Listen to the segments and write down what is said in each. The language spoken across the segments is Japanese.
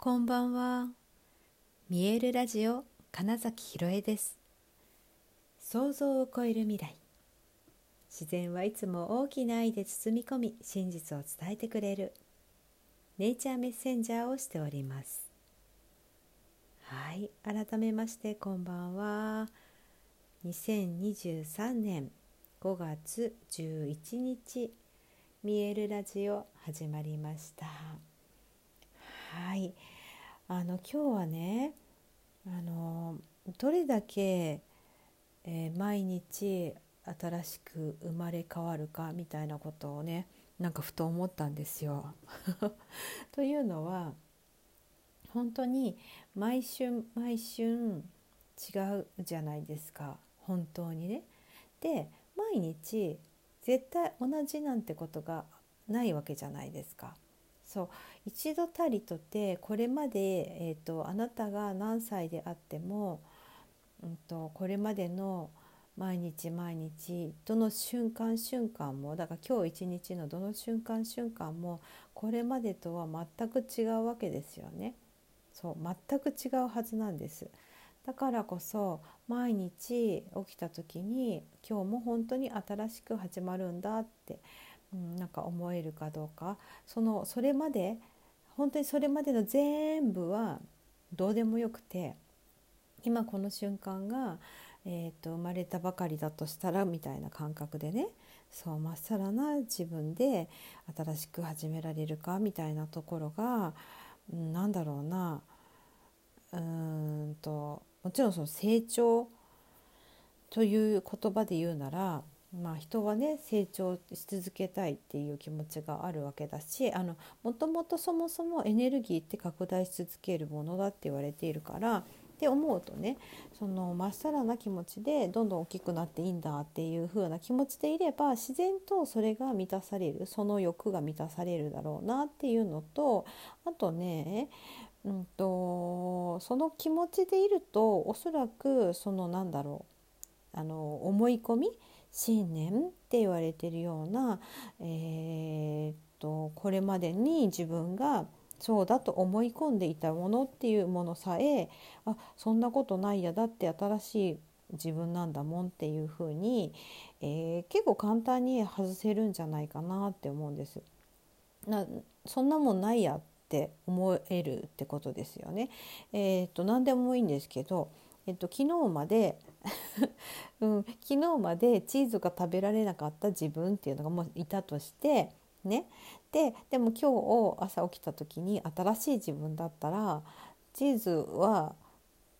こんばんは。見えるラジオ金崎ひろえです。想像を超える未来。自然はいつも大きな愛で包み込み、真実を伝えてくれるネイチャーメッセンジャーをしております。はい、改めましてこんばんは。2023年5月11日見えるラジオ始まりました。はいあの今日はねあのどれだけ、えー、毎日新しく生まれ変わるかみたいなことをねなんかふと思ったんですよ。というのは本当に毎春毎春違うじゃないですか本当にね。で毎日絶対同じなんてことがないわけじゃないですか。そう一度たりとてこれまで、えーと、あなたが何歳であっても、うんと、これまでの毎日毎日どの瞬間瞬間もだから今日一日のどの瞬間瞬間もこれまでとは全く違うわけですよね。そう全く違うはずなんです。だからこそ毎日起きた時に今日も本当に新しく始まるんだってうん、なんか思えるかどうか。そのそれまで本当にそれまでの全部はどうでもよくて今この瞬間が、えーと、生まれたばかりだとしたらみたいな感覚でねそうまっさらな自分で新しく始められるかみたいなところが、うん、なんだろうなうんともちろんその成長という言葉で言うならまあ、人はね成長し続けたいっていう気持ちがあるわけだしあのもともとそもそもエネルギーって拡大し続けるものだって言われているからって思うとねそのまっさらな気持ちでどんどん大きくなっていいんだっていう風な気持ちでいれば自然とそれが満たされるその欲が満たされるだろうなっていうのとあとねうんとその気持ちでいるとおそらくそのなんだろうあの思い込み信念って言われてるような、えー、っとこれまでに自分がそうだと思い込んでいたものっていうものさえあそんなことないやだって新しい自分なんだもんっていうふうに、えー、結構簡単に外せるんじゃないかなって思うんです。なそんなもんないやって思えるってことですよね。えー、っと何でもいいんですけど、えっと、昨日まで うん、昨日までチーズが食べられなかった自分っていうのがもういたとしてねででも今日朝起きた時に新しい自分だったらチーズは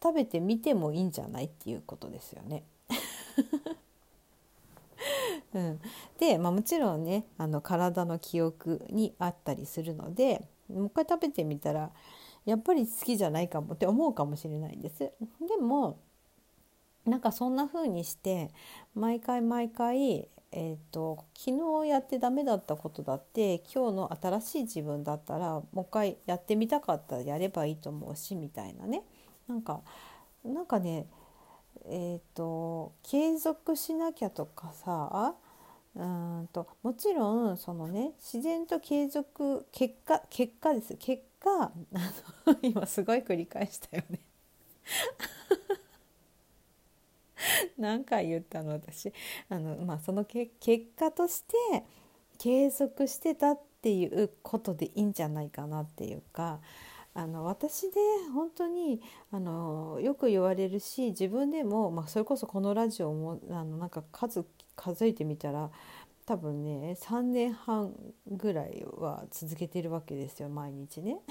食べてみてもいいんじゃないっていうことですよね。うん、で、まあ、もちろんねあの体の記憶にあったりするのでもう一回食べてみたらやっぱり好きじゃないかもって思うかもしれないんです。でもなんかそんな風にして毎回毎回、えーと、昨日やってダメだったことだって今日の新しい自分だったらもう一回やってみたかったらやればいいと思うしみたいなねなんかなんかねえーと、継続しなきゃとかさうんともちろんそのね自然と継続結果結果です結果あの 今すごい繰り返したよね。何回言ったの私。あの、まあ、その結果として継続してたっていうことでいいんじゃないかなっていうかあの私で本当にあのよく言われるし自分でも、まあ、それこそこのラジオもあのなんか数数えてみたら多分ね3年半ぐらいは続けてるわけですよ毎日ね。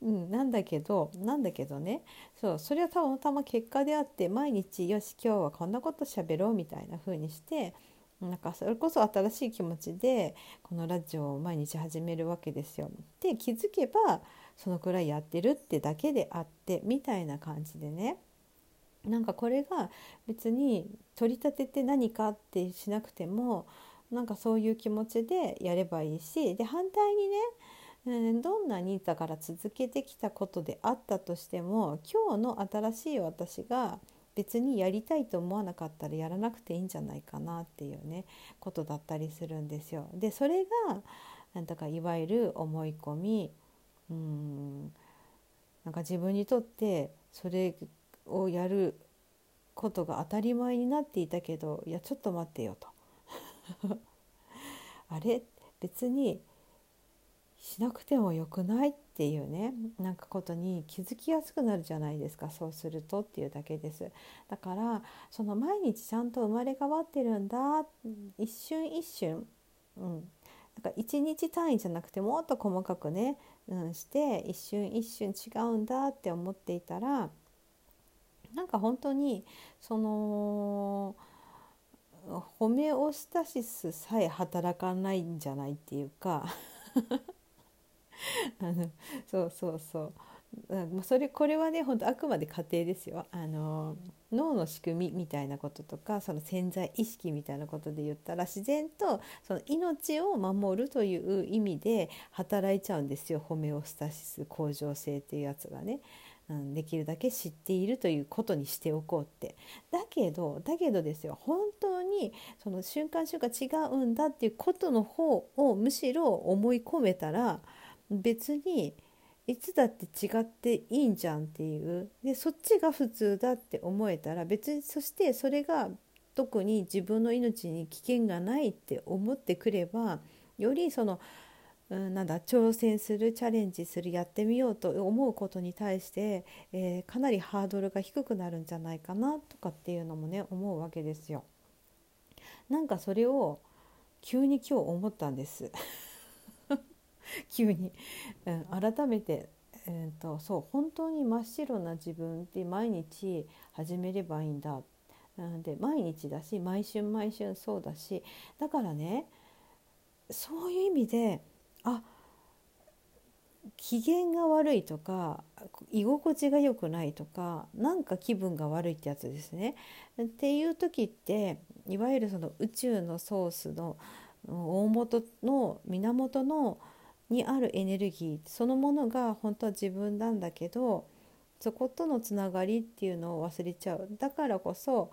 うん、なんだけどなんだけどねそうそれはたまたま結果であって毎日よし今日はこんなこと喋ろうみたいな風にしてなんかそれこそ新しい気持ちでこのラジオを毎日始めるわけですよ。で気づけばそのくらいやってるってだけであってみたいな感じでねなんかこれが別に取り立てて何かってしなくてもなんかそういう気持ちでやればいいしで反対にねどんなにだから続けてきたことであったとしても今日の新しい私が別にやりたいと思わなかったらやらなくていいんじゃないかなっていうねことだったりするんですよ。でそれがなんだかいわゆる思い込みうんなんか自分にとってそれをやることが当たり前になっていたけどいやちょっと待ってよと。あれ？別にしなくてもよくないっていうねなんかことに気づきやすくなるじゃないですか。そうするとっていうだけです。だからその毎日ちゃんと生まれ変わってるんだ。一瞬一瞬、うん、なんか一日単位じゃなくてもっと細かくね、うん、して一瞬一瞬違うんだって思っていたらなんか本当にそのホメオスタシスさえ働かないんじゃないっていうか あのそうそうそう、それこれはね本当あくまで家庭ですよ。あの脳の仕組みみたいなこととかその潜在意識みたいなことで言ったら自然とその命を守るという意味で働いちゃうんですよ。ホメオスタシス恒常性っていうやつがね。うん、できるだけ知っているということにしておこうって。だけどだけどですよ本当にその瞬間瞬間違うんだっていうことの方をむしろ思い込めたら別にいつだって違っていいんじゃんっていう。でそっちが普通だって思えたら別にそしてそれが特に自分の命に危険がないって思ってくればよりその、うん、なんだ挑戦するチャレンジするやってみようと思うことに対して、えー、かなりハードルが低くなるんじゃないかなとかっていうのもね思うわけですよ。なんかそれを急に今日思ったんです。急に、うん、改めて、えーと、そう本当に真っ白な自分って毎日始めればいいんだ、うん、で毎日だし毎春毎春そうだしだからねそういう意味であ機嫌が悪いとか居心地が良くないとかなんか気分が悪いってやつですね。っていう時っていわゆるその宇宙のソースの大元の源のにあるエネルギーそのものが本当は自分なんだけどそことのつながりっていうのを忘れちゃうだからこそ、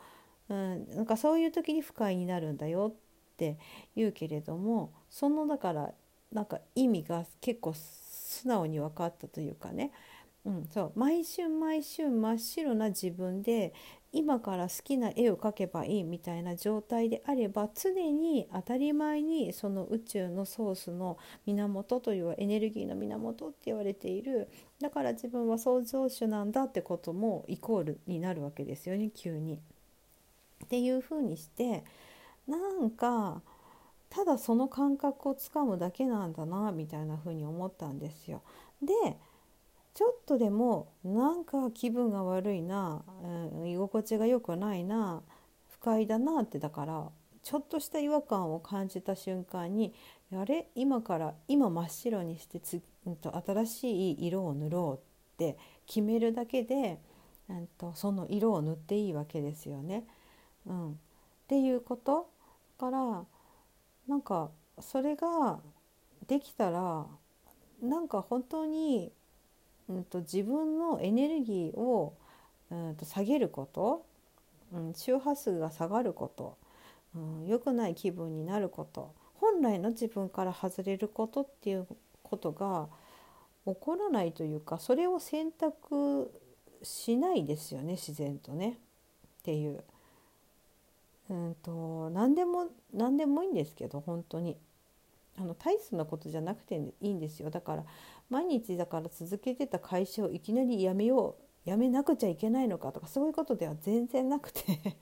うん、なんかそういう時に不快になるんだよって言うけれどもそのだからなんか意味が結構素直に分かったというかね、うん、そう。毎春毎春真っ白な自分で今から好きな絵を描けばいいみたいな状態であれば常に当たり前にその宇宙のソースの源というエネルギーの源って言われている。だから自分は創造主なんだってこともイコールになるわけですよね急に。っていうふうにしてなんかただその感覚をつかむだけなんだなみたいなふうに思ったんですよ。でちょっとでもなんか気分が悪いな、うん、居心地が良くないな不快だなってだからちょっとした違和感を感じた瞬間にあれ？今から今真っ白にしてつ、うん、と新しい色を塗ろうって決めるだけで、うんと、その色を塗っていいわけですよね。うん、っていうことからなんかそれができたらなんか本当にうんと、自分のエネルギーを、うんと、下げること、うん、周波数が下がること、うん、良くない気分になること本来の自分から外れることっていうことが起こらないというかそれを選択しないですよね自然とねっていう。うんと何でも何でもいいんですけど本当に。あの大層なことじゃなくていいんですよ。だから毎日だから続けてた会社をいきなり辞めよう辞めなくちゃいけないのかとかそういうことでは全然なくて。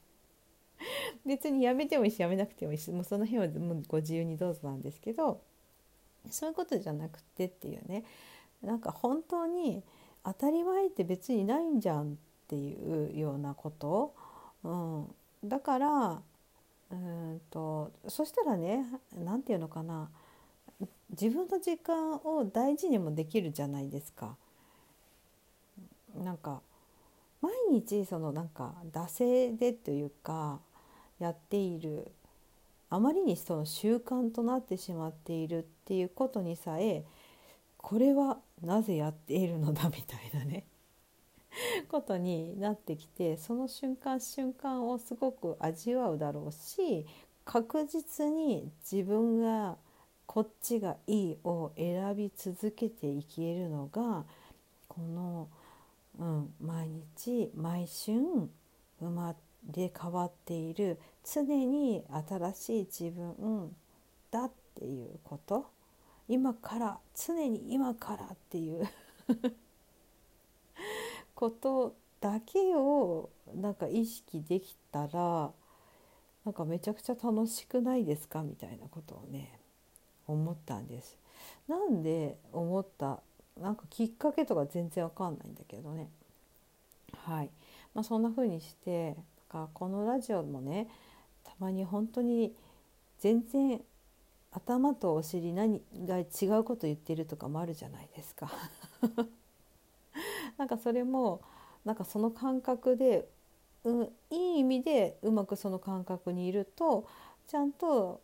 別に辞めてもいいし辞めなくてもいいしもうその辺はもうご自由にどうぞなんですけどそういうことじゃなくてっていうね。なんか本当に当たり前って別にないんじゃんっていうようなこと、うん、だからうんとそしたらね何て言うのかな自分の時間を大事にもできるじゃないですか。なんか毎日そのなんか惰性でというかやっているあまりにその習慣となってしまっているっていうことにさえこれはなぜやっているのだみたいなね ことになってきてその瞬間瞬間をすごく味わうだろうし確実に自分がこっちがいいを選び続けていけるのがこの、うん、毎日毎春生まれ変わっている常に新しい自分だっていうこと。今から常に今からっていう。ことだけをなんか意識できたらなんかめちゃくちゃ楽しくないですかみたいなことをね思ったんです。なんで思った？なんかきっかけとか全然わかんないんだけどね。はい、まあ、そんな風にしてなんかこのラジオもねたまに本当に全然頭とお尻何が違うこと言ってるとかもあるじゃないですか。なんかそれもなんかその感覚で、うん、いい意味でうまくその感覚にいるとちゃんと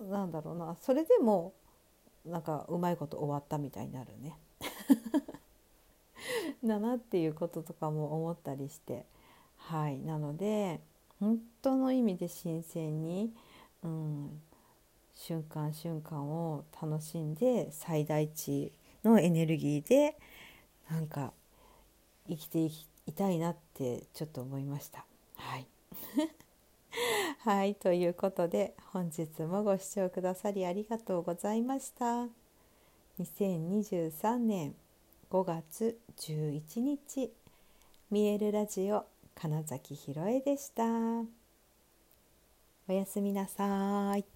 なんだろうなそれでもなんかうまいこと終わったみたいになるね。だなっていうこととかも思ったりしてはいなので本当の意味で新鮮に、うん、瞬間瞬間を楽しんで最大値のエネルギーでなんか生きていきたいなってちょっと思いました。はい はいということで本日もご視聴くださりありがとうございました。2023年5月11日見えるラジオ金崎ひろえでした。おやすみなさい。